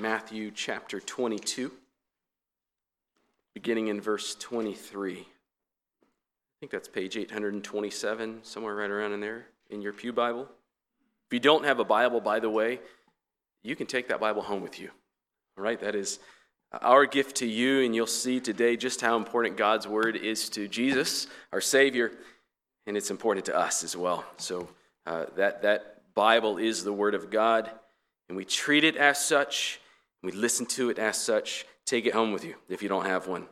Matthew chapter 22, beginning in verse 23. I think that's page 827, somewhere right around in there in your Pew Bible. If you don't have a Bible, by the way, you can take that Bible home with you. All right, that is our gift to you, and you'll see today just how important God's Word is to Jesus, our Savior, and it's important to us as well. So uh, that, that Bible is the Word of God, and we treat it as such, we listen to it as such. Take it home with you if you don't have one.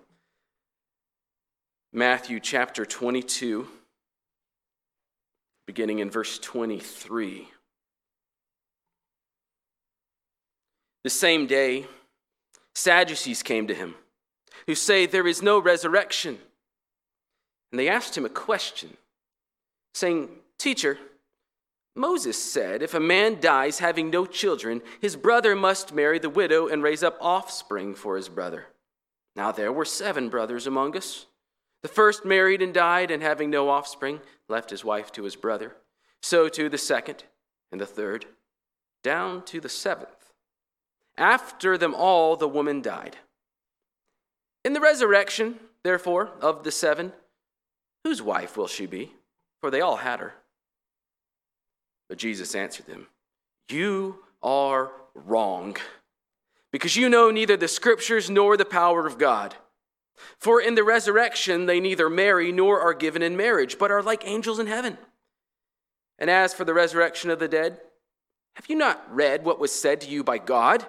Matthew chapter 22, beginning in verse 23. The same day, Sadducees came to him, who say there is no resurrection. And they asked him a question, saying, Teacher, Moses said, If a man dies having no children, his brother must marry the widow and raise up offspring for his brother. Now there were seven brothers among us. The first married and died, and having no offspring, left his wife to his brother. So too the second, and the third, down to the seventh. After them all, the woman died. In the resurrection, therefore, of the seven, whose wife will she be? For they all had her. But Jesus answered them, You are wrong, because you know neither the scriptures nor the power of God. For in the resurrection they neither marry nor are given in marriage, but are like angels in heaven. And as for the resurrection of the dead, have you not read what was said to you by God?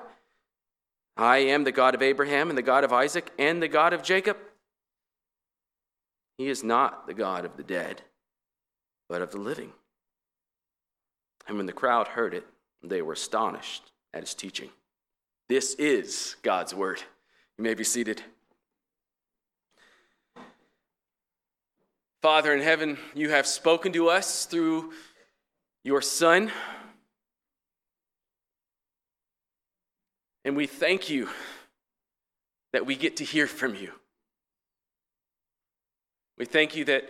I am the God of Abraham and the God of Isaac and the God of Jacob. He is not the God of the dead, but of the living. And when the crowd heard it, they were astonished at his teaching. This is God's word. You may be seated. Father in heaven, you have spoken to us through your Son. And we thank you that we get to hear from you. We thank you that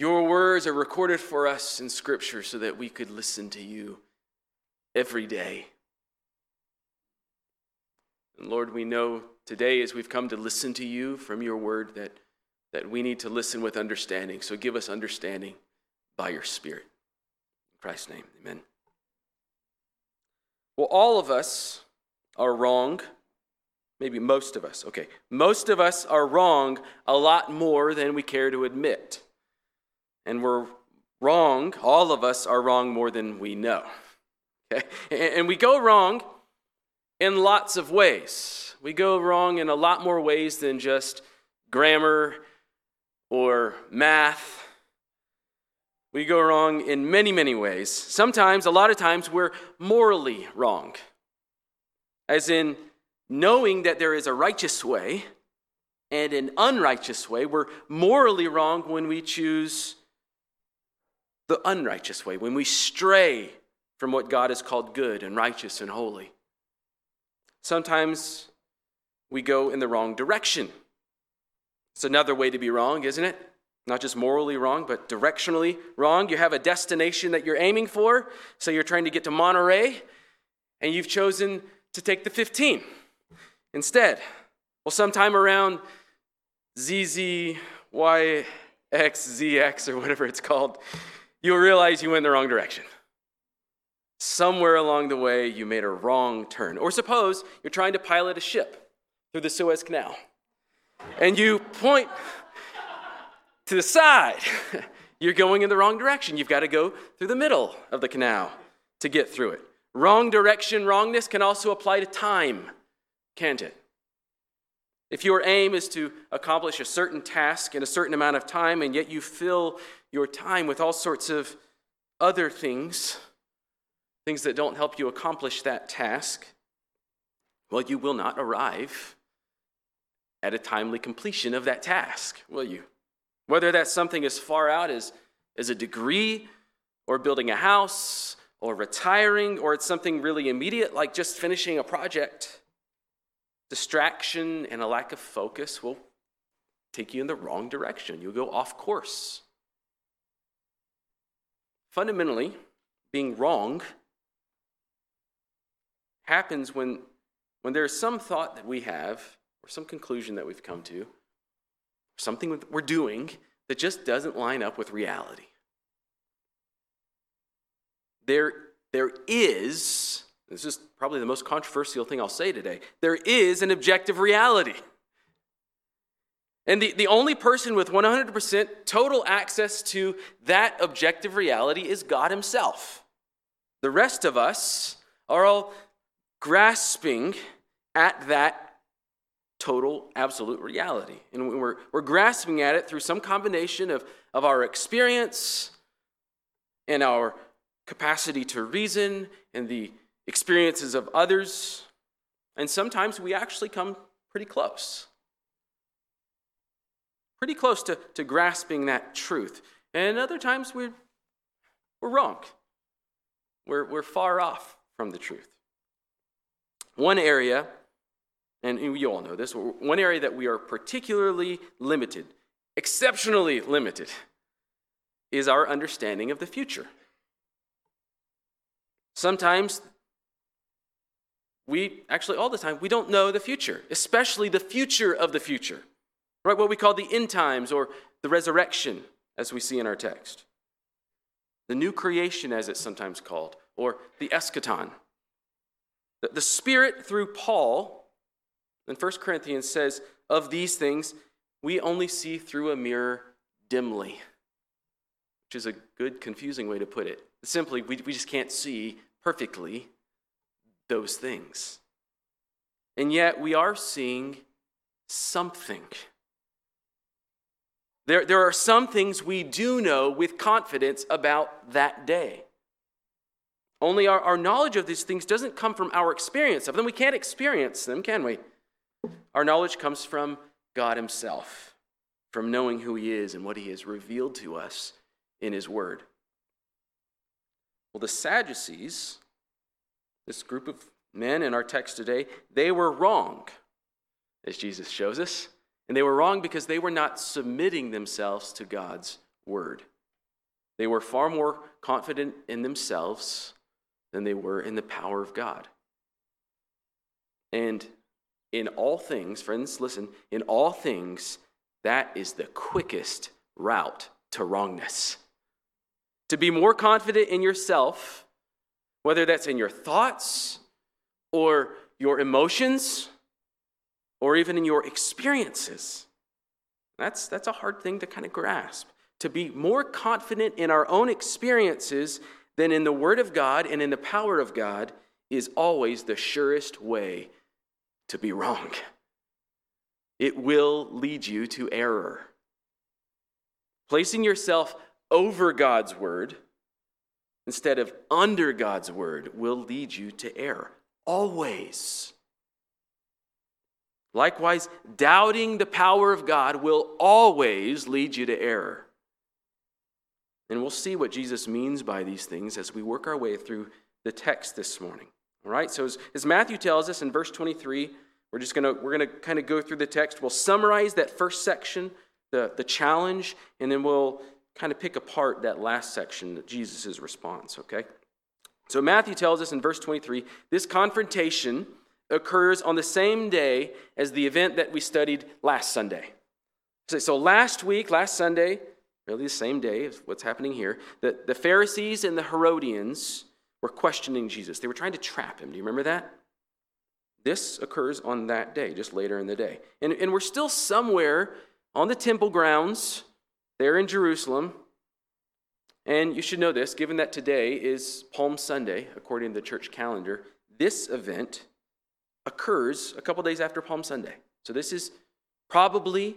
your words are recorded for us in Scripture so that we could listen to you every day. And Lord, we know today as we've come to listen to you from your word that, that we need to listen with understanding. So give us understanding by your Spirit. In Christ's name, amen. Well, all of us are wrong. Maybe most of us. Okay. Most of us are wrong a lot more than we care to admit. And we're wrong, all of us are wrong more than we know. Okay? And we go wrong in lots of ways. We go wrong in a lot more ways than just grammar or math. We go wrong in many, many ways. Sometimes, a lot of times, we're morally wrong as in knowing that there is a righteous way and an unrighteous way. We're morally wrong when we choose the unrighteous way, when we stray from what God has called good and righteous and holy. Sometimes we go in the wrong direction. It's another way to be wrong, isn't it? Not just morally wrong, but directionally wrong. You have a destination that you're aiming for, so you're trying to get to Monterey, and you've chosen to take the 15 instead. Well, sometime around Zzyzx or whatever it's called, you'll realize you went in the wrong direction. Somewhere along the way, you made a wrong turn. Or suppose you're trying to pilot a ship through the Suez Canal and you point to the side. You're going in the wrong direction. You've got to go through the middle of the canal to get through it. Wrong direction, wrongness can also apply to time, can't it? If your aim is to accomplish a certain task in a certain amount of time, and yet you fill your time with all sorts of other things, things that don't help you accomplish that task, well, you will not arrive at a timely completion of that task, will you? Whether that's something as far out as, as a degree, or building a house, or retiring, or it's something really immediate like just finishing a project, distraction and a lack of focus will take you in the wrong direction. You'll go off course. Fundamentally, being wrong happens when when there's some thought that we have, or some conclusion that we've come to, something we're doing that just doesn't line up with reality. There, there is, this is probably the most controversial thing I'll say today, there is an objective reality. And the, the only person with 100% total access to that objective reality is God Himself. The rest of us are all grasping at that total, absolute reality. And we're, we're grasping at it through some combination of, of our experience and our capacity to reason and the experiences of others. And sometimes we actually come pretty close. Pretty close to, to grasping that truth. And other times we're, we're wrong. We're, we're far off from the truth. One area, and you all know this, one area that we are particularly limited, exceptionally limited, is our understanding of the future. Sometimes we, actually, all the time, we don't know the future, especially the future of the future, right? What we call the end times or the resurrection, as we see in our text. The new creation, as it's sometimes called, or the eschaton. The Spirit, through Paul, in 1 Corinthians, says, Of these things, we only see through a mirror dimly, which is a good, confusing way to put it. Simply, we, we just can't see perfectly those things. And yet, we are seeing something. There, there are some things we do know with confidence about that day. Only our, our knowledge of these things doesn't come from our experience of them. We can't experience them, can we? Our knowledge comes from God Himself, from knowing who He is and what He has revealed to us in His Word. Well, the Sadducees, this group of men in our text today, they were wrong, as Jesus shows us. And they were wrong because they were not submitting themselves to God's Word. They were far more confident in themselves than they were in the power of God. And in all things, friends, listen, in all things, that is the quickest route to wrongness. To be more confident in yourself, whether that's in your thoughts or your emotions or even in your experiences. That's, that's a hard thing to kind of grasp. To be more confident in our own experiences than in the Word of God and in the power of God is always the surest way to be wrong. It will lead you to error. Placing yourself over God's Word instead of under God's Word will lead you to error. Always. Likewise, doubting the power of God will always lead you to error. And we'll see what Jesus means by these things as we work our way through the text this morning. All right, so as, as Matthew tells us in verse 23, we're just gonna we're gonna kind of go through the text. We'll summarize that first section, the, the challenge, and then we'll kind of pick apart that last section, Jesus' response, okay? So Matthew tells us in verse 23, this confrontation occurs on the same day as the event that we studied last Sunday. So last week, last Sunday, really the same day as what's happening here, the, the Pharisees and the Herodians were questioning Jesus. They were trying to trap him. Do you remember that? This occurs on that day, just later in the day. And, and we're still somewhere on the temple grounds there in Jerusalem. And you should know this, given that today is Palm Sunday, according to the church calendar, this event occurs a couple days after Palm Sunday. So this is probably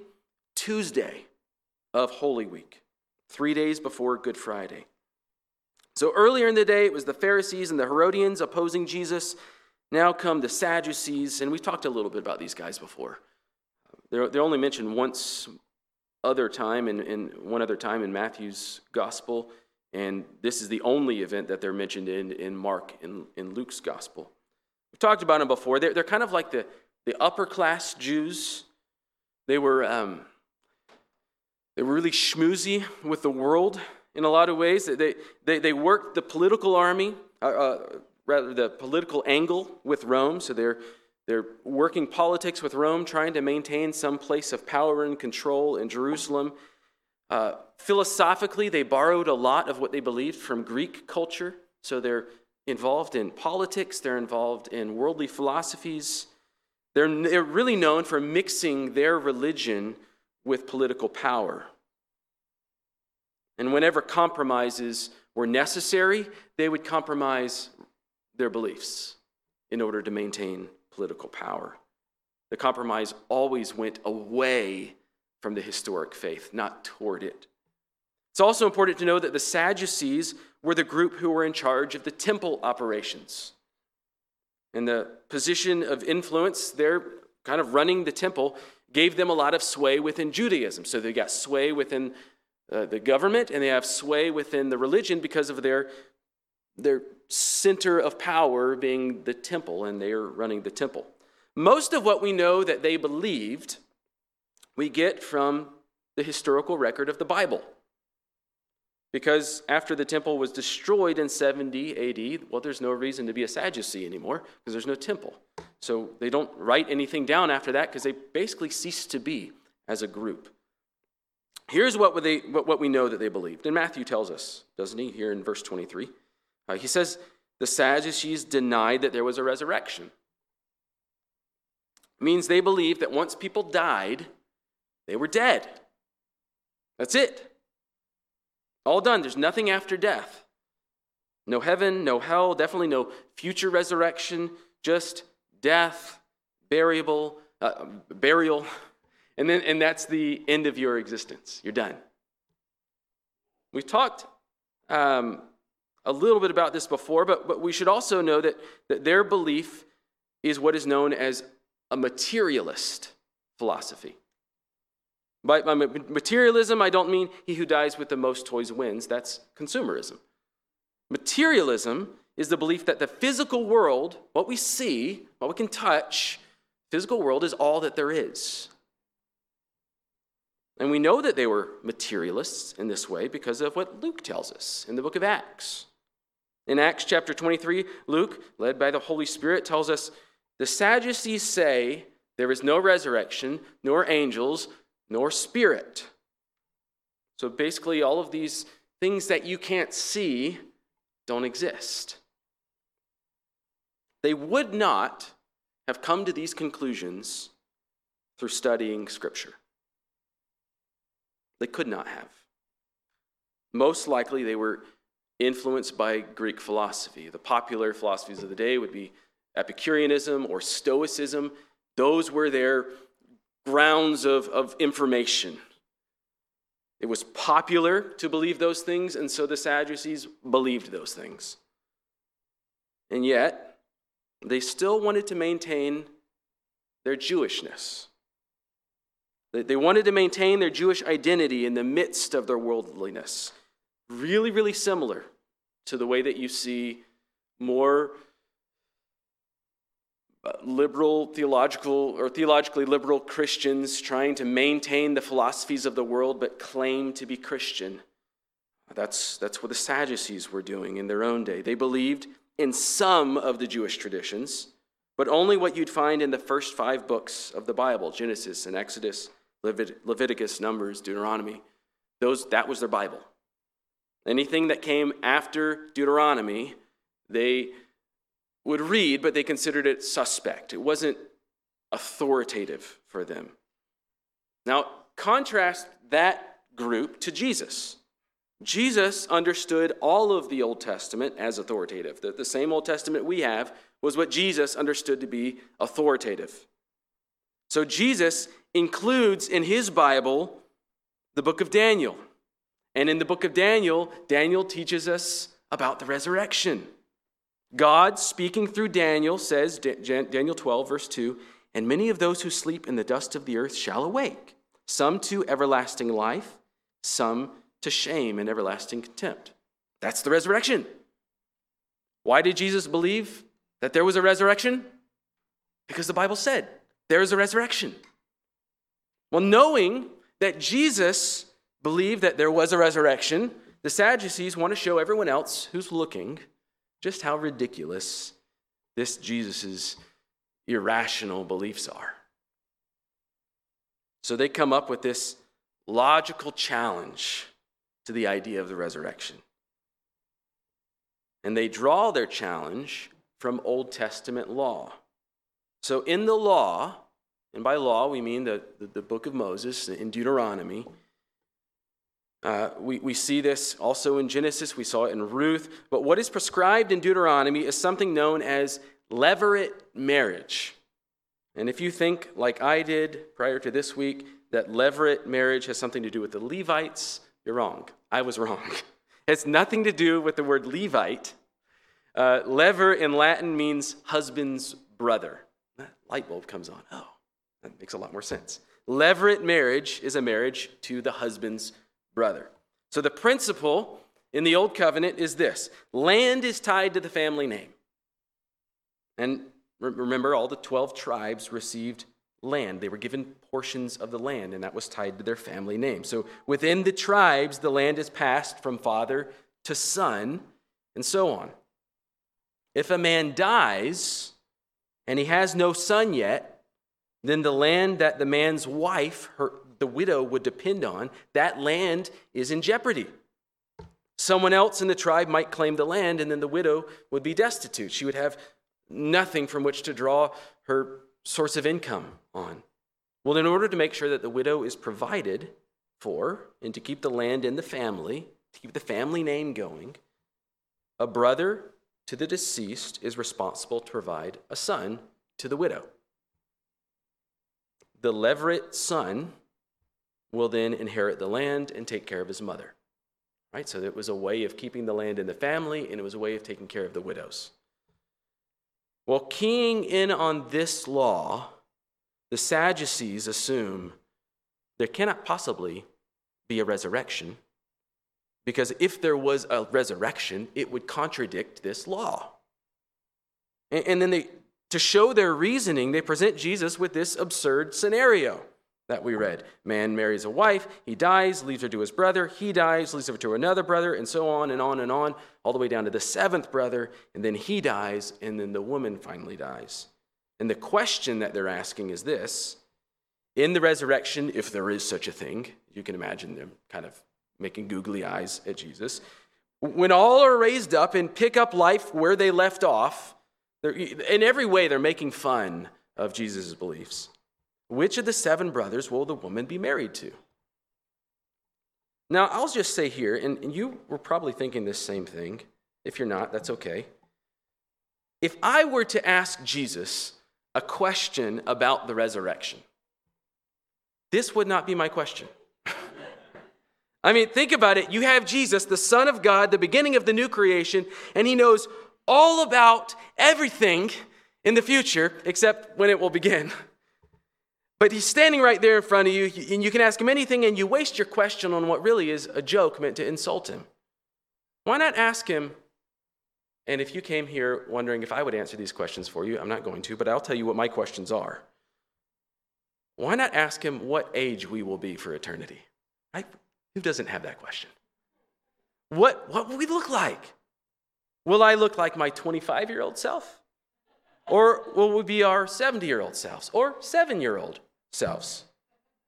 Tuesday of Holy Week three days before Good Friday. So earlier in the day, it was the Pharisees and the Herodians opposing Jesus. Now come the Sadducees, and we've talked a little bit about these guys before. They're, they're only mentioned once other time in one other time in Matthew's gospel, and this is the only event that they're mentioned in, in Mark and in, in Luke's gospel. We've talked about them before. They're, they're kind of like the, the upper class Jews. They were um, they were really schmoozy with the world in a lot of ways. They, they, they worked the political army, uh, uh, rather the political angle with Rome. So they're, they're working politics with Rome, trying to maintain some place of power and control in Jerusalem. Uh, philosophically, they borrowed a lot of what they believed from Greek culture. So they're involved in politics, they're involved in worldly philosophies. They're, they're really known for mixing their religion with political power. And whenever compromises were necessary, they would compromise their beliefs in order to maintain political power. The compromise always went away from the historic faith, not toward it. It's also important to know that the Sadducees were the group who were in charge of the temple operations. And the position of influence, they're kind of running the temple, gave them a lot of sway within Judaism. So they got sway within uh, the government and they have sway within the religion because of their, their center of power being the temple, and they are running the temple. Most of what we know that they believed, we get from the historical record of the Bible. Because after the temple was destroyed in 70 AD, well, there's no reason to be a Sadducee anymore because there's no temple. So they don't write anything down after that because they basically cease to be as a group. Here's what, they, what we know that they believed. And Matthew tells us, doesn't he, here in verse 23? He says, The Sadducees denied that there was a resurrection. It means they believed that once people died, they were dead. That's it. All done. There's nothing after death. No heaven, no hell, definitely no future resurrection, just death, burial, uh, burial, and then and that's the end of your existence. You're done. We've talked um, a little bit about this before, but, but we should also know that, that their belief is what is known as a materialist philosophy. By, by materialism, I don't mean he who dies with the most toys wins. That's consumerism. Materialism is the belief that the physical world, what we see, what we can touch, physical world is all that there is. And we know that they were materialists in this way because of what Luke tells us in the book of Acts. In Acts chapter 23, Luke, led by the Holy Spirit, tells us the Sadducees say there is no resurrection, nor angels, nor spirit. So basically, all of these things that you can't see don't exist. They would not have come to these conclusions through studying Scripture. They could not have. Most likely, they were influenced by Greek philosophy. The popular philosophies of the day would be Epicureanism or Stoicism. Those were their grounds of, of information. It was popular to believe those things, and so the Sadducees believed those things. And yet, they still wanted to maintain their Jewishness. They wanted to maintain their Jewish identity in the midst of their worldliness. Really, really similar to the way that you see more uh, liberal theological or theologically liberal Christians trying to maintain the philosophies of the world but claim to be Christian. That's, that's what the Sadducees were doing in their own day. They believed in some of the Jewish traditions, but only what you'd find in the first five books of the Bible Genesis and Exodus, Levit- Leviticus, Numbers, Deuteronomy. Those, that was their Bible. Anything that came after Deuteronomy, they would read, but they considered it suspect. It wasn't authoritative for them. Now, contrast that group to Jesus. Jesus understood all of the Old Testament as authoritative. The, the same Old Testament we have was what Jesus understood to be authoritative. So, Jesus includes in his Bible the book of Daniel. And in the book of Daniel, Daniel teaches us about the resurrection. God, speaking through Daniel, says, Daniel 12, verse 2, and many of those who sleep in the dust of the earth shall awake, some to everlasting life, some to shame and everlasting contempt. That's the resurrection. Why did Jesus believe that there was a resurrection? Because the Bible said there is a resurrection. Well, knowing that Jesus believe that there was a resurrection, the Sadducees want to show everyone else who's looking just how ridiculous this Jesus' irrational beliefs are. So they come up with this logical challenge to the idea of the resurrection. And they draw their challenge from Old Testament law. So in the law, and by law we mean the, the, the book of Moses in Deuteronomy, uh, we, we see this also in Genesis, we saw it in Ruth. But what is prescribed in Deuteronomy is something known as levirate marriage. And if you think, like I did prior to this week, that levirate marriage has something to do with the Levites, you're wrong. I was wrong. It has nothing to do with the word Levite. Uh, levir in Latin means husband's brother. That light bulb comes on. Oh, that makes a lot more sense. Levirate marriage is a marriage to the husband's brother. So the principle in the Old Covenant is this land is tied to the family name. And remember, all the 12 tribes received land. They were given portions of the land, and that was tied to their family name. So within the tribes, the land is passed from father to son, and so on. If a man dies and he has no son yet, then the land that the man's wife, her, the widow, would depend on, that land is in jeopardy. Someone else in the tribe might claim the land, and then the widow would be destitute. She would have nothing from which to draw her source of income on. Well, in order to make sure that the widow is provided for and to keep the land in the family, to keep the family name going, a brother to the deceased is responsible to provide a son to the widow. The levirate son will then inherit the land and take care of his mother. Right? So it was a way of keeping the land in the family and it was a way of taking care of the widows. Well, keying in on this law, the Sadducees assume there cannot possibly be a resurrection because if there was a resurrection, it would contradict this law. And, then they, to show their reasoning, they present Jesus with this absurd scenario that we read. Man marries a wife, he dies, leaves her to his brother, he dies, leaves her to another brother, and so on and on and on, all the way down to the seventh brother, and then he dies, and then the woman finally dies. And the question that they're asking is this In the resurrection, if there is such a thing, you can imagine them kind of making googly eyes at Jesus. When all are raised up and pick up life where they left off, in every way they're making fun of Jesus' beliefs. Which of the seven brothers will the woman be married to? Now, I'll just say here, and, you were probably thinking this same thing. If you're not, that's okay. If I were to ask Jesus a question about the resurrection, this would not be my question. I mean, think about it. You have Jesus, the Son of God, the beginning of the new creation, and he knows all about everything in the future except when it will begin. But he's standing right there in front of you, and you can ask him anything, and you waste your question on what really is a joke meant to insult him. Why not ask him? And if you came here wondering if I would answer these questions for you, I'm not going to, but I'll tell you what my questions are. Why not ask him what age we will be for eternity? Right? Who doesn't have that question? What, what will we look like? Will I look like my 25 year old self? Or will we be our 70 year old selves or seven year old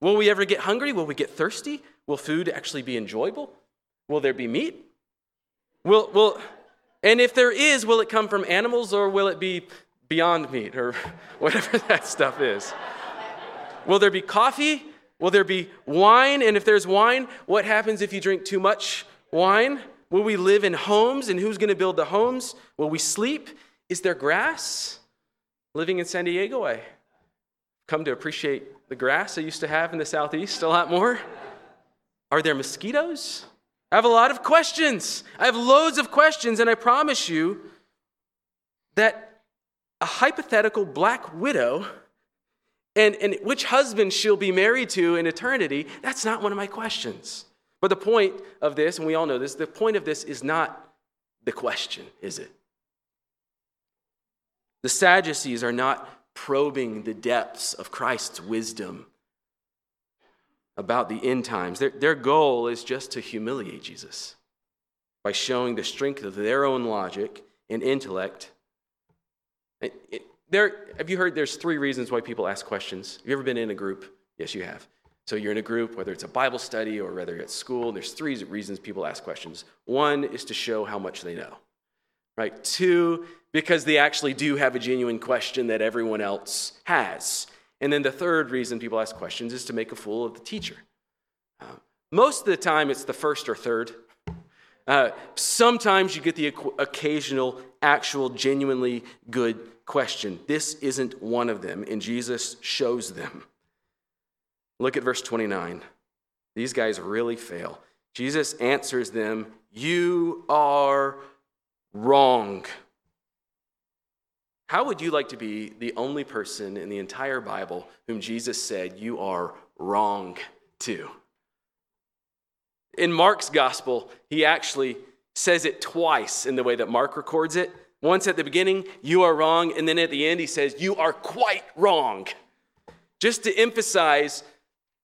Will we ever get hungry? Will we get thirsty? Will food actually be enjoyable? Will there be meat? Will, will, and if there is, will it come from animals or will it be beyond meat or whatever that stuff is? Will there be coffee? Will there be wine? And if there's wine, what happens if you drink too much wine? Will we live in homes and who's going to build the homes? Will we sleep? Is there grass? Living in San Diego, I come to appreciate the grass I used to have in the southeast a lot more. Are there mosquitoes? I have a lot of questions. I have loads of questions, and I promise you that a hypothetical black widow and, and which husband she'll be married to in eternity, that's not one of my questions. But the point of this, and we all know this, the point of this is not the question, is it? The Sadducees are not probing the depths of Christ's wisdom about the end times. Their, their goal is just to humiliate Jesus by showing the strength of their own logic and intellect. there, have you heard there's three reasons why people ask questions? Have you ever been in a group? Yes, you have. So you're in a group, whether it's a Bible study or whether it's school, there's three reasons people ask questions. One is to show how much they know, right? Two, because they actually do have a genuine question that everyone else has. And then the third reason people ask questions is to make a fool of the teacher. Uh, most of the time, it's the first or third. Uh, sometimes you get the occasional, actual, genuinely good question. This isn't one of them, and Jesus shows them. Look at verse 29. These guys really fail. Jesus answers them, You are wrong. How would you like to be the only person in the entire Bible whom Jesus said, You are wrong to? In Mark's gospel, he actually says it twice in the way that Mark records it. Once at the beginning, you are wrong, and then at the end, he says, You are quite wrong. Just to emphasize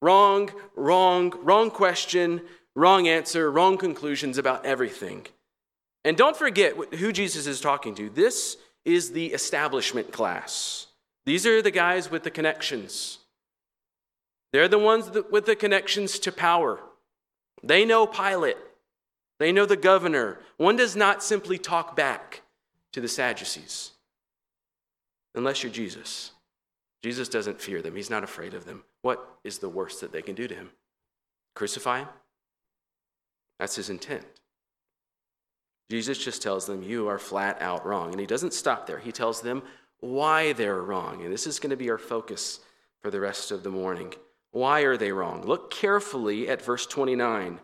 wrong, wrong, wrong question, wrong answer, wrong conclusions about everything. And don't forget who Jesus is talking to. This is the establishment class. These are the guys with the connections. They're the ones with the connections to power. They know Pilate, they know the governor. One does not simply talk back to the Sadducees unless you're Jesus. Jesus doesn't fear them, he's not afraid of them. What is the worst that they can do to him? Crucify him? That's his intent. Jesus just tells them, You are flat out wrong. And he doesn't stop there. He tells them why they're wrong. And this is going to be our focus for the rest of the morning. Why are they wrong? Look carefully at verse 29.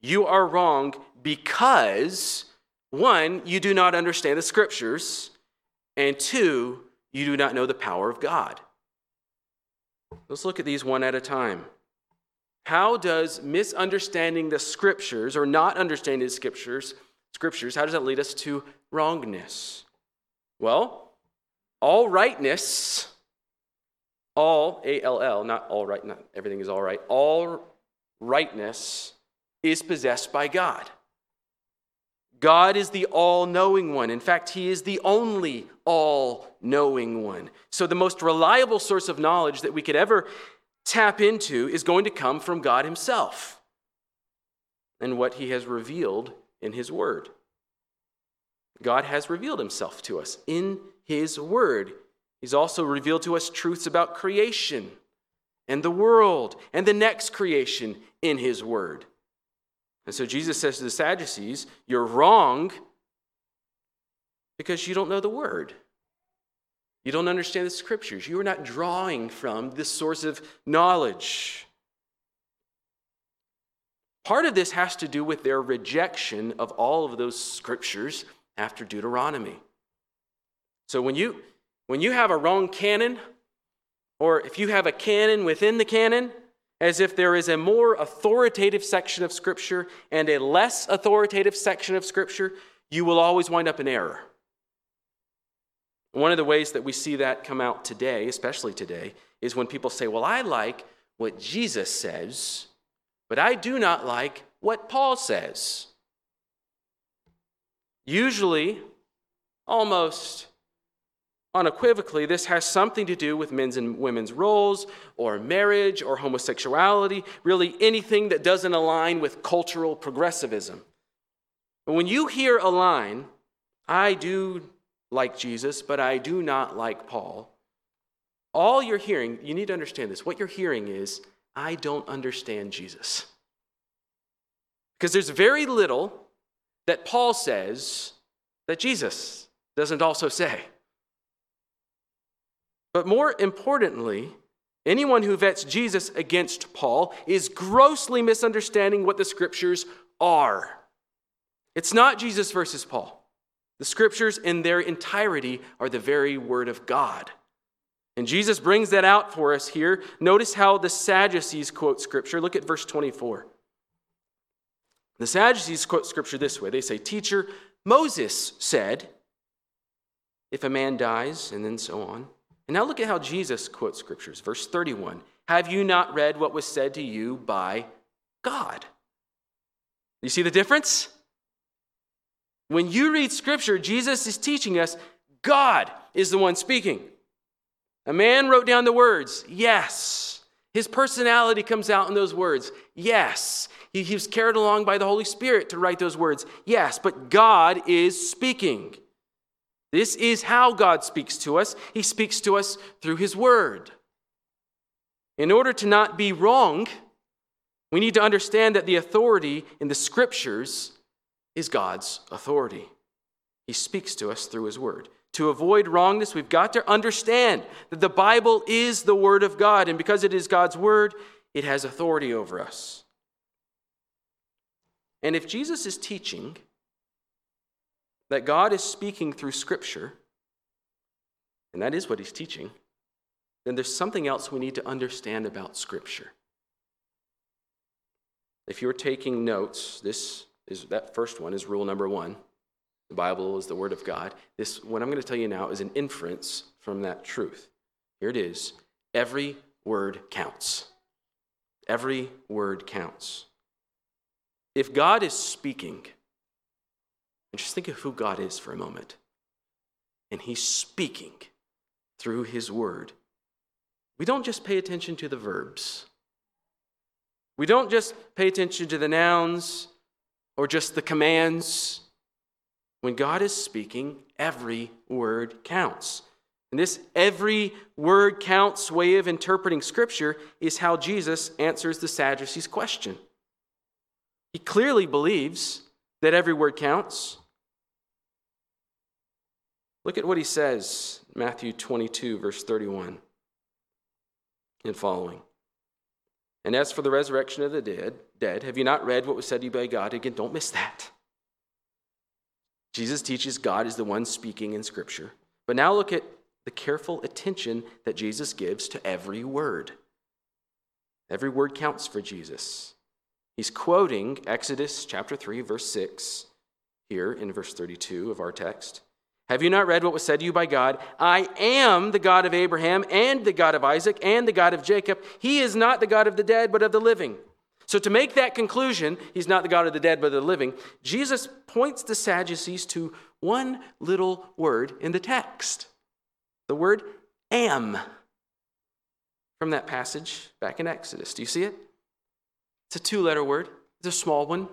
You are wrong because, one, you do not understand the scriptures, and two, you do not know the power of God. Let's look at these one at a time. How does misunderstanding the scriptures or not understanding the scriptures, scriptures, how does that lead us to wrongness? Well, all rightness all, A L L, not all right, not everything is all right, all rightness is possessed by God. God is the all knowing one. In fact, He is the only all knowing one. So, the most reliable source of knowledge that we could ever tap into is going to come from God Himself and what He has revealed in His Word. God has revealed Himself to us in His Word. He's also revealed to us truths about creation and the world and the next creation in His Word. And so Jesus says to the Sadducees, You're wrong because you don't know the Word. You don't understand the Scriptures. You are not drawing from this source of knowledge. Part of this has to do with their rejection of all of those Scriptures after Deuteronomy. So when you when you have a wrong canon, or if you have a canon within the canon, as if there is a more authoritative section of Scripture and a less authoritative section of Scripture, you will always wind up in error. One of the ways that we see that come out today, especially today, is when people say, Well, I like what Jesus says, but I do not like what Paul says. Usually, almost unequivocally, this has something to do with men's and women's roles, or marriage, or homosexuality, really anything that doesn't align with cultural progressivism. But when you hear a line, I do like Jesus, but I do not like Paul, all you're hearing, you need to understand this, what you're hearing is, I don't understand Jesus. Because there's very little that Paul says that Jesus doesn't also say. But more importantly, anyone who vets Jesus against Paul is grossly misunderstanding what the scriptures are. It's not Jesus versus Paul. The scriptures in their entirety are the very word of God. And Jesus brings that out for us here. Notice how the Sadducees quote scripture. Look at verse 24. The Sadducees quote scripture this way they say, Teacher, Moses said, if a man dies, and then so on. And now look at how Jesus quotes scriptures. Verse 31 Have you not read what was said to you by God? You see the difference? When you read scripture, Jesus is teaching us God, is the one speaking. A man wrote down the words, yes. His personality comes out in those words, yes. He, he was carried along by the Holy Spirit to write those words, yes. But God is speaking. This is how God speaks to us. He speaks to us through His Word. In order to not be wrong, we need to understand that the authority in the Scriptures is God's authority. He speaks to us through His Word. To avoid wrongness, we've got to understand that the Bible is the Word of God, and because it is God's Word, it has authority over us. And if Jesus is teaching that God is speaking through Scripture, and that is what he's teaching, then there's something else we need to understand about Scripture. If you're taking notes, this is that first one is rule number one. The Bible is the Word of God. This, what I'm going to tell you now, is an inference from that truth. Here it is every word counts. Every word counts. If God is speaking, and just think of who God is for a moment, and He's speaking through His Word, we don't just pay attention to the verbs. We don't just pay attention to the nouns or just the commands. When God is speaking, every word counts. And this every word counts way of interpreting Scripture is how Jesus answers the Sadducees' question. He clearly believes that every word counts. Look at what he says, Matthew 22, verse 31 and following. And as for the resurrection of the dead, dead, have you not read what was said to you by God? Again, don't miss that. Jesus teaches God is the one speaking in Scripture. But now look at the careful attention that Jesus gives to every word. Every word counts for Jesus. He's quoting Exodus chapter 3, verse 6, here in verse 32 of our text. Have you not read what was said to you by God? I am the God of Abraham and the God of Isaac and the God of Jacob. He is not the God of the dead, but of the living. So, to make that conclusion, he's not the God of the dead, but of the living, Jesus points the Sadducees to one little word in the text the word am from that passage back in Exodus. Do you see it? It's a two letter word, it's a small one.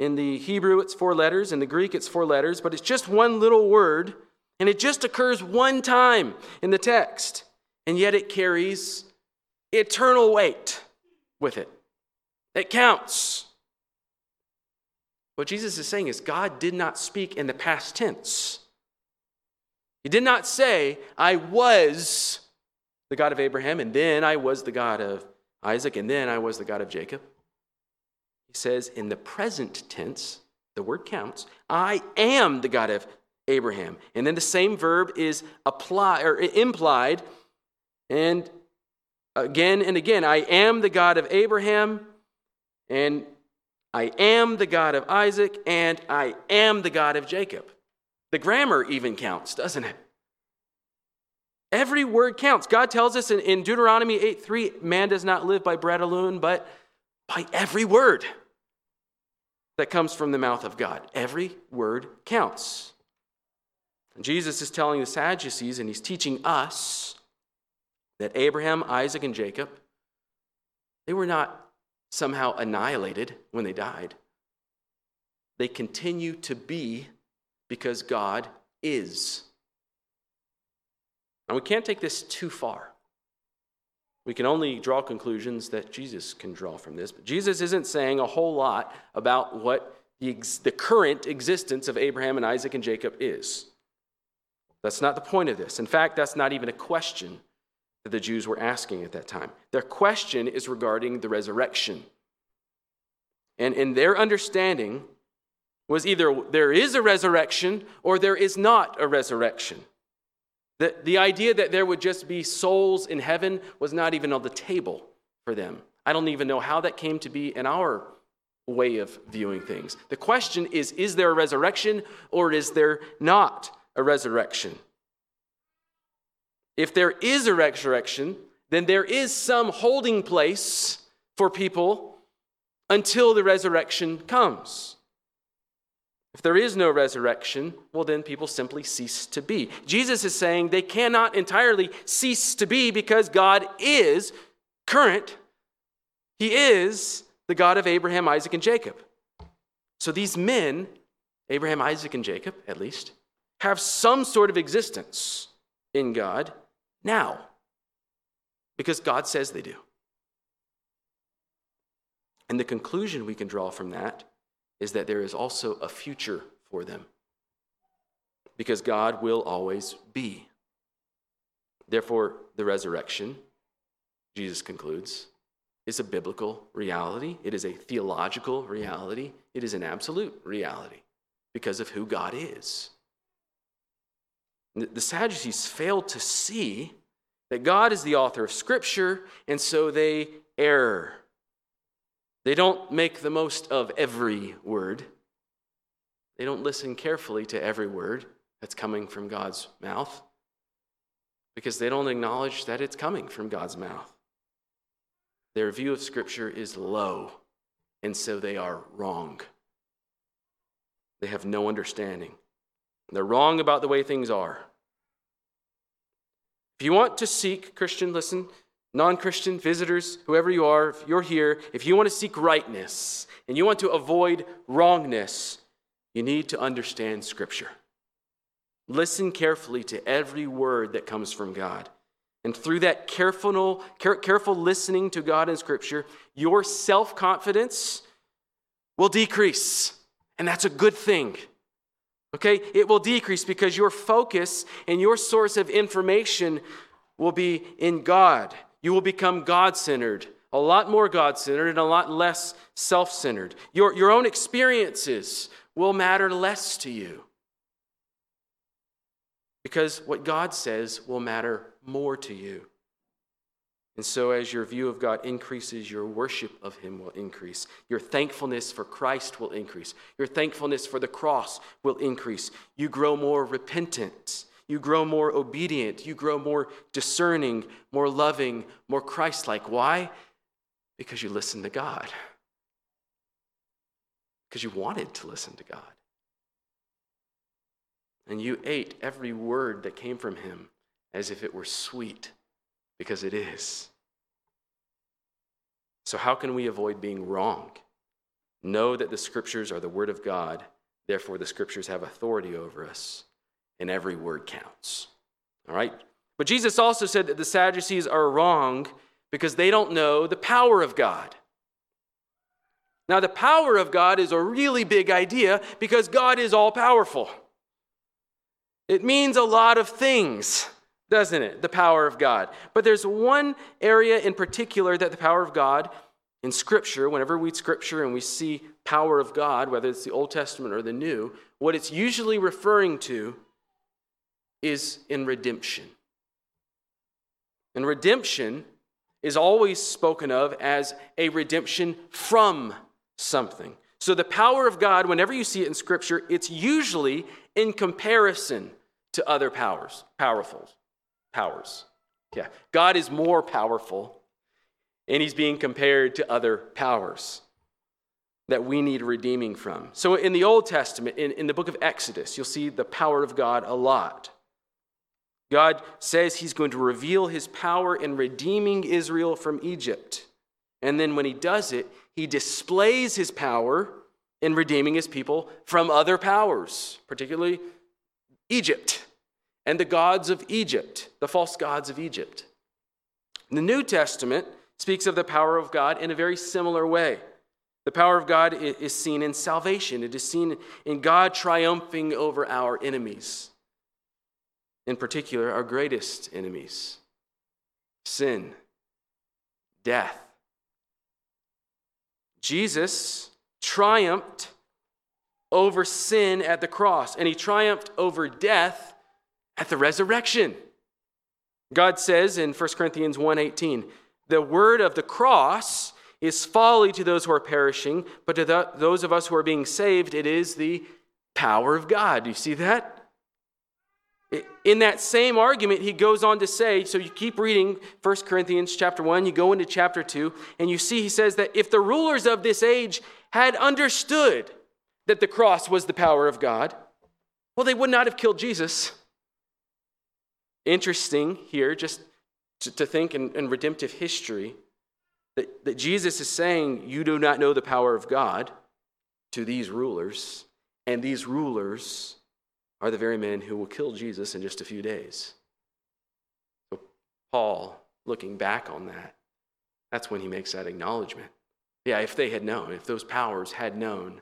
In the Hebrew, it's four letters. In the Greek, it's four letters, but it's just one little word, and it just occurs one time in the text, and yet it carries eternal weight with it. It counts. What Jesus is saying is God did not speak in the past tense. He did not say, I was the God of Abraham, and then I was the God of Isaac, and then I was the God of Jacob. He says, in the present tense, the word counts, I am the God of Abraham. And then the same verb is applied or implied and again and again. I am the God of Abraham, and I am the God of Isaac, and I am the God of Jacob. The grammar even counts, doesn't it? Every word counts. God tells us in, in Deuteronomy 8 3, man does not live by bread alone, but by every word that comes from the mouth of God. Every word counts. And Jesus is telling the Sadducees, and he's teaching us that Abraham, Isaac, and Jacob, they were not somehow annihilated when they died. They continue to be because God is. And we can't take this too far. We can only draw conclusions that Jesus can draw from this. But Jesus isn't saying a whole lot about what the, ex- the current existence of Abraham and Isaac and Jacob is. That's not the point of this. In fact, that's not even a question that the Jews were asking at that time. Their question is regarding the resurrection. And in their understanding was either there is a resurrection or there is not a resurrection. The, the idea that there would just be souls in heaven was not even on the table for them. I don't even know how that came to be in our way of viewing things. The question is is there a resurrection or is there not a resurrection? If there is a resurrection, then there is some holding place for people until the resurrection comes. If there is no resurrection, well, then people simply cease to be. Jesus is saying they cannot entirely cease to be because God is current. He is the God of Abraham, Isaac, and Jacob. So these men, Abraham, Isaac, and Jacob, at least, have some sort of existence in God now because God says they do. And the conclusion we can draw from that is that there is also a future for them because God will always be. Therefore, the resurrection, Jesus concludes, is a biblical reality. It is a theological reality. It is an absolute reality because of who God is. The Sadducees failed to see that God is the author of Scripture, and so they err. They don't make the most of every word. They don't listen carefully to every word that's coming from God's mouth because they don't acknowledge that it's coming from God's mouth. Their view of Scripture is low, and so they are wrong. They have no understanding. They're wrong about the way things are. If you want to seek, Christian, listen, non Christian, visitors, whoever you are, if you're here, if you want to seek rightness and you want to avoid wrongness, you need to understand Scripture. Listen carefully to every word that comes from God. And through that careful, careful listening to God in Scripture, your self confidence will decrease. And that's a good thing. Okay? It will decrease because your focus and your source of information will be in God. You will become God centered, a lot more God centered, and a lot less self centered. Your, your own experiences will matter less to you because what God says will matter more to you. And so, as your view of God increases, your worship of Him will increase. Your thankfulness for Christ will increase. Your thankfulness for the cross will increase. You grow more repentant you grow more obedient. You grow more discerning, more loving, more Christ like. Why? Because you listen to God. Because you wanted to listen to God. And you ate every word that came from him as if it were sweet, because it is. So, how can we avoid being wrong? Know that the scriptures are the word of God, therefore, the scriptures have authority over us and every word counts. All right? But Jesus also said that the Sadducees are wrong because they don't know the power of God. Now, the power of God is a really big idea because God is all powerful. It means a lot of things, doesn't it? The power of God. But there's one area in particular that the power of God in Scripture, whenever we read Scripture and we see power of God, whether it's the Old Testament or the New, what it's usually referring to is in redemption. And redemption is always spoken of as a redemption from something. So the power of God, whenever you see it in Scripture, it's usually in comparison to other powers, powerful powers. Yeah, God is more powerful, and he's being compared to other powers that we need redeeming from. So in the Old Testament, in, in the book of Exodus, you'll see the power of God a lot. God says he's going to reveal his power in redeeming Israel from Egypt. And then when he does it, he displays his power in redeeming his people from other powers, particularly Egypt and the gods of Egypt, the false gods of Egypt. The New Testament speaks of the power of God in a very similar way. The power of God is seen in salvation, it is seen in God triumphing over our enemies in particular, our greatest enemies sin, death. Jesus triumphed over sin at the cross, and he triumphed over death at the resurrection. God says in 1 Corinthians 1:18, "The word of the cross is folly to those who are perishing, but to the, those of us who are being saved, it is the power of God." Do you see that? In that same argument, he goes on to say, so you keep reading 1 Corinthians chapter 1, you go into chapter 2, and you see he says that if the rulers of this age had understood that the cross was the power of God, well, they would not have killed Jesus. Interesting here, just to, to think in, in redemptive history, that, that Jesus is saying, You do not know the power of God to these rulers, and these rulers are the very men who will kill Jesus in just a few days. So, Paul, looking back on that, that's when he makes that acknowledgement. Yeah, if they had known, if those powers had known,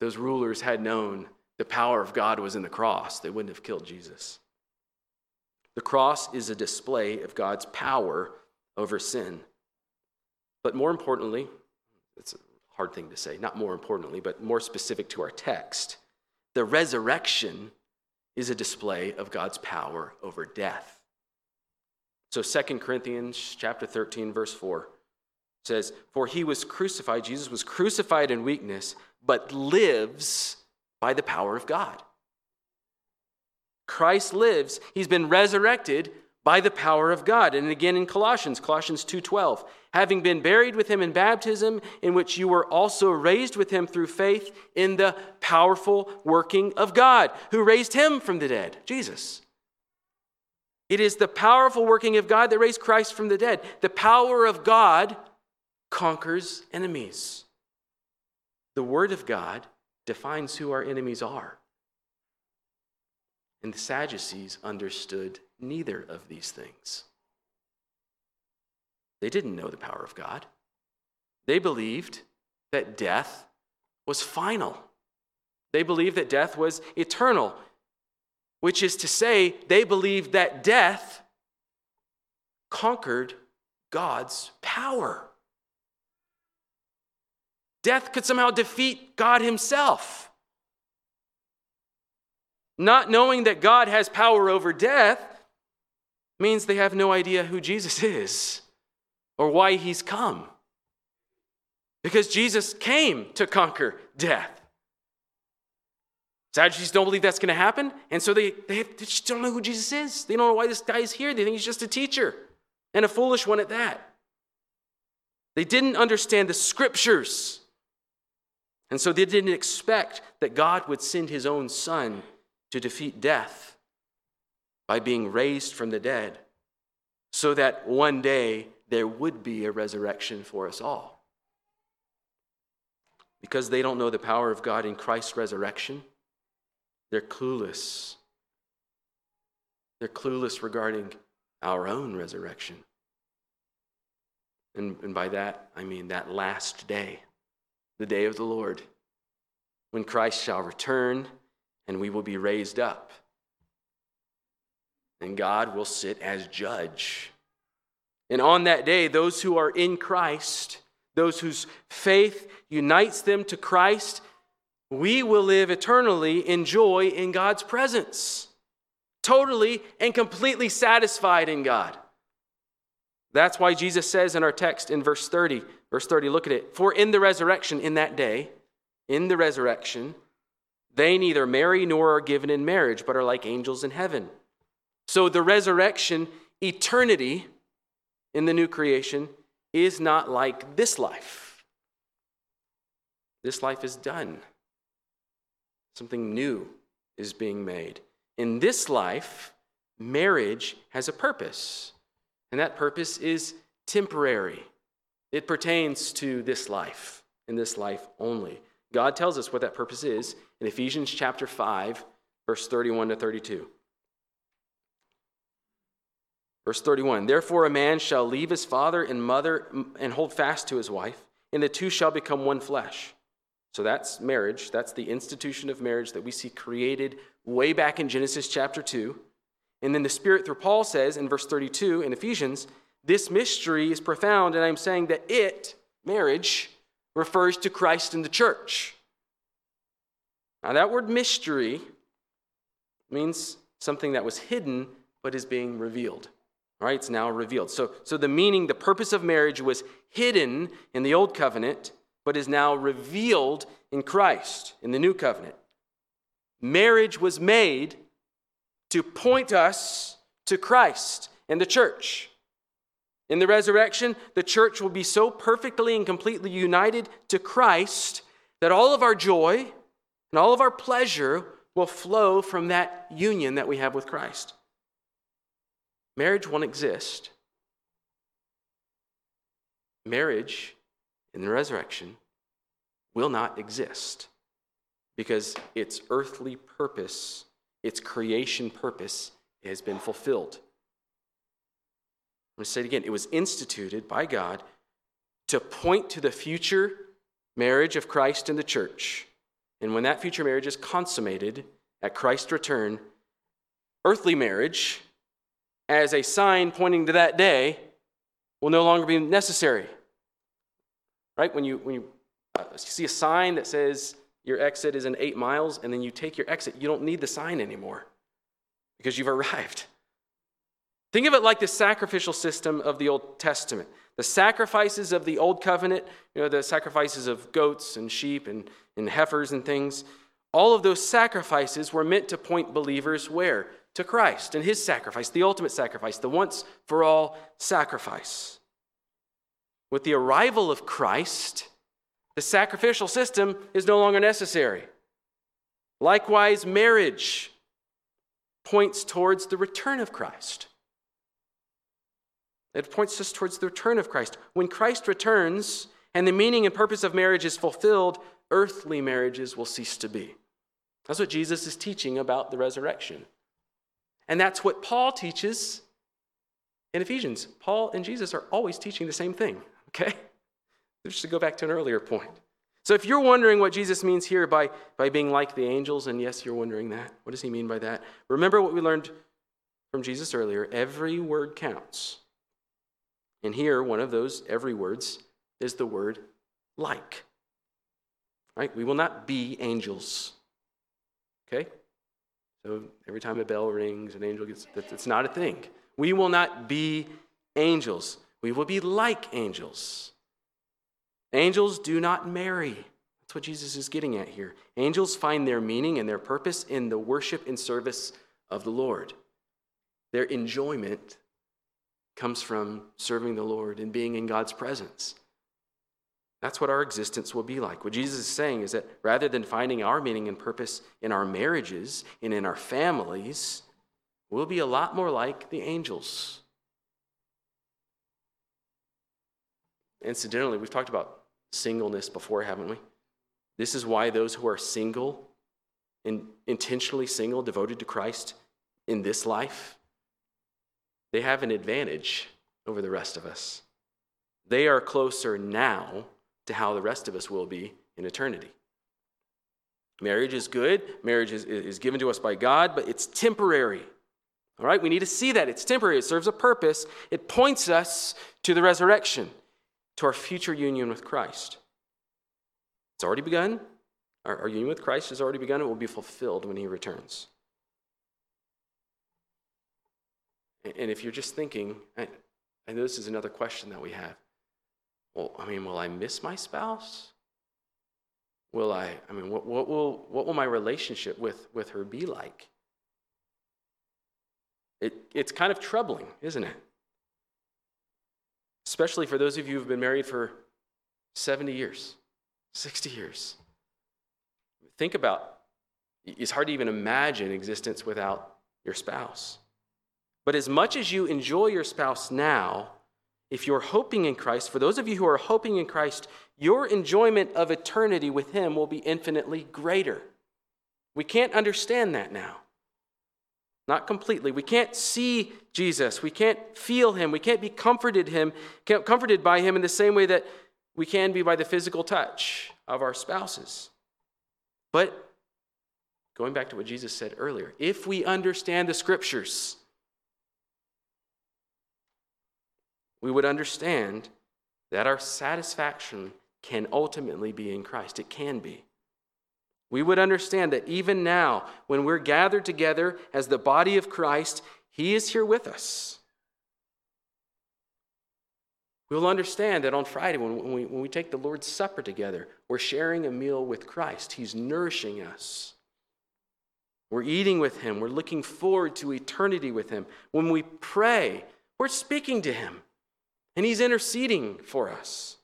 those rulers had known the power of God was in the cross, they wouldn't have killed Jesus. The cross is a display of God's power over sin. But more importantly, it's a hard thing to say, not more importantly, but more specific to our text, the resurrection is a display of God's power over death. So 2 Corinthians chapter 13 verse 4 says, "For he was crucified, Jesus was crucified in weakness, but lives by the power of God." Christ lives. He's been resurrected by the power of God. And again in Colossians, Colossians 2:12, having been buried with him in baptism, in which you were also raised with him through faith in the powerful working of God, who raised him from the dead, Jesus. It is the powerful working of God that raised Christ from the dead. The power of God conquers enemies. The word of God defines who our enemies are. And the Sadducees understood neither of these things. They didn't know the power of God. They believed that death was final. They believed that death was eternal, which is to say, they believed that death conquered God's power. Death could somehow defeat God Himself. Not knowing that God has power over death means they have no idea who Jesus is or why he's come. Because Jesus came to conquer death. Sadducees don't believe that's going to happen, and so they, they, they just don't know who Jesus is. They don't know why this guy is here. They think he's just a teacher, and a foolish one at that. They didn't understand the scriptures, and so they didn't expect that God would send his own son to defeat death by being raised from the dead, so that one day there would be a resurrection for us all. Because they don't know the power of God in Christ's resurrection, they're clueless. They're clueless regarding our own resurrection. And, and by that, I mean that last day, the day of the Lord, when Christ shall return and we will be raised up. And God will sit as judge. And on that day, those who are in Christ, those whose faith unites them to Christ, we will live eternally in joy in God's presence, totally and completely satisfied in God. That's why Jesus says in our text in verse 30, verse 30, look at it. For in the resurrection, in that day, in the resurrection, they neither marry nor are given in marriage, but are like angels in heaven. So the resurrection, eternity in the new creation, is not like this life. This life is done. Something new is being made. In this life, marriage has a purpose, and that purpose is temporary. It pertains to this life, in this life only. God tells us what that purpose is in Ephesians chapter 5, verse 31 to 32. Verse 31 Therefore, a man shall leave his father and mother and hold fast to his wife, and the two shall become one flesh. So that's marriage. That's the institution of marriage that we see created way back in Genesis chapter 2. And then the Spirit, through Paul, says in verse 32 in Ephesians, this mystery is profound, and I'm saying that it, marriage, refers to Christ and the church. Now, that word mystery means something that was hidden but is being revealed. Right, it's now revealed. So, so the meaning, the purpose of marriage was hidden in the old covenant, but is now revealed in Christ in the new covenant. Marriage was made to point us to Christ and the church. In the resurrection, the church will be so perfectly and completely united to Christ that all of our joy and all of our pleasure will flow from that union that we have with Christ. Marriage won't exist. Marriage in the resurrection will not exist because its earthly purpose, its creation purpose, has been fulfilled. I'm going to say it again. It was instituted by God to point to the future marriage of Christ and the church. And when that future marriage is consummated at Christ's return, earthly marriage, as a sign pointing to that day, will no longer be necessary. Right? When you, when you uh, see a sign that says your exit is in eight miles, and then you take your exit, you don't need the sign anymore because you've arrived. Think of it like the sacrificial system of the Old Testament. The sacrifices of the Old Covenant, you know, the sacrifices of goats and sheep and, and heifers and things, all of those sacrifices were meant to point believers where? To Christ and his sacrifice, the ultimate sacrifice, the once for all sacrifice. With the arrival of Christ, the sacrificial system is no longer necessary. Likewise, marriage points towards the return of Christ. It points us towards the return of Christ. When Christ returns and the meaning and purpose of marriage is fulfilled, earthly marriages will cease to be. That's what Jesus is teaching about the resurrection. And that's what Paul teaches in Ephesians. Paul and Jesus are always teaching the same thing, okay? Just to go back to an earlier point. So if you're wondering what Jesus means here by, by being like the angels, and yes, you're wondering that, what does he mean by that? Remember what we learned from Jesus earlier every word counts. And here, one of those every words is the word like. Right? We will not be angels. Okay? So every time a bell rings, an angel gets, that's it's not a thing. We will not be angels. We will be like angels. Angels do not marry. That's what Jesus is getting at here. Angels find their meaning and their purpose in the worship and service of the Lord. Their enjoyment comes from serving the Lord and being in God's presence. That's what our existence will be like. What Jesus is saying is that rather than finding our meaning and purpose in our marriages and in our families, we'll be a lot more like the angels. Incidentally, we've talked about singleness before, haven't we? This is why those who are single and intentionally single, devoted to Christ in this life, they have an advantage over the rest of us. They are closer now to how the rest of us will be in eternity. Marriage is good, marriage is, is given to us by God, but it's temporary. All right, we need to see that. It's temporary, it serves a purpose, it points us to the resurrection, to our future union with Christ. It's already begun. Our, our union with Christ has already begun. It will be fulfilled when he returns. And if you're just thinking, I, know this is another question that we have. Well, I mean, will I miss my spouse? Will I, I mean, what, what, will, what will my relationship with, with her be like? It, it's kind of troubling, isn't it? Especially for those of you who've been married for 70 years, 60 years. Think about it's hard to even imagine existence without your spouse. But as much as you enjoy your spouse now, if you're hoping in Christ, for those of you who are hoping in Christ, your enjoyment of eternity with Him will be infinitely greater. We can't understand that now. Not completely. We can't see Jesus. We can't feel Him. We can't be comforted Him, comforted by Him in the same way that we can be by the physical touch of our spouses. But going back to what Jesus said earlier, if we understand the Scriptures, we would understand that our satisfaction can ultimately be in Christ. It can be. We would understand that even now, when we're gathered together as the body of Christ, He is here with us. We'll understand that on Friday, when we, when we take the Lord's Supper together, we're sharing a meal with Christ. He's nourishing us. We're eating with Him. We're looking forward to eternity with Him. When we pray, we're speaking to Him and He's interceding for us.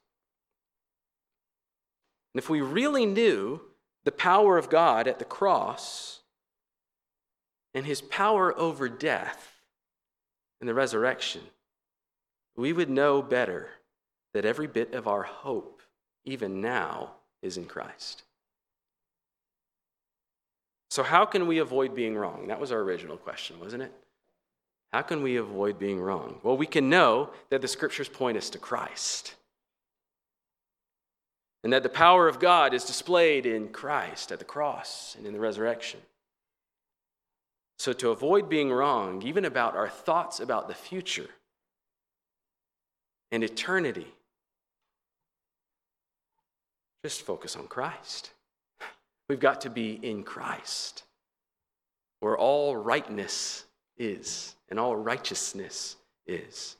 And if we really knew the power of God at the cross and his power over death and the resurrection, we would know better that every bit of our hope, even now, is in Christ. So, how can we avoid being wrong? That was our original question, wasn't it? How can we avoid being wrong? Well, we can know that the scriptures point us to Christ. And that the power of God is displayed in Christ at the cross and in the resurrection. So, to avoid being wrong, even about our thoughts about the future and eternity, just focus on Christ. We've got to be in Christ, where all rightness is and all righteousness is.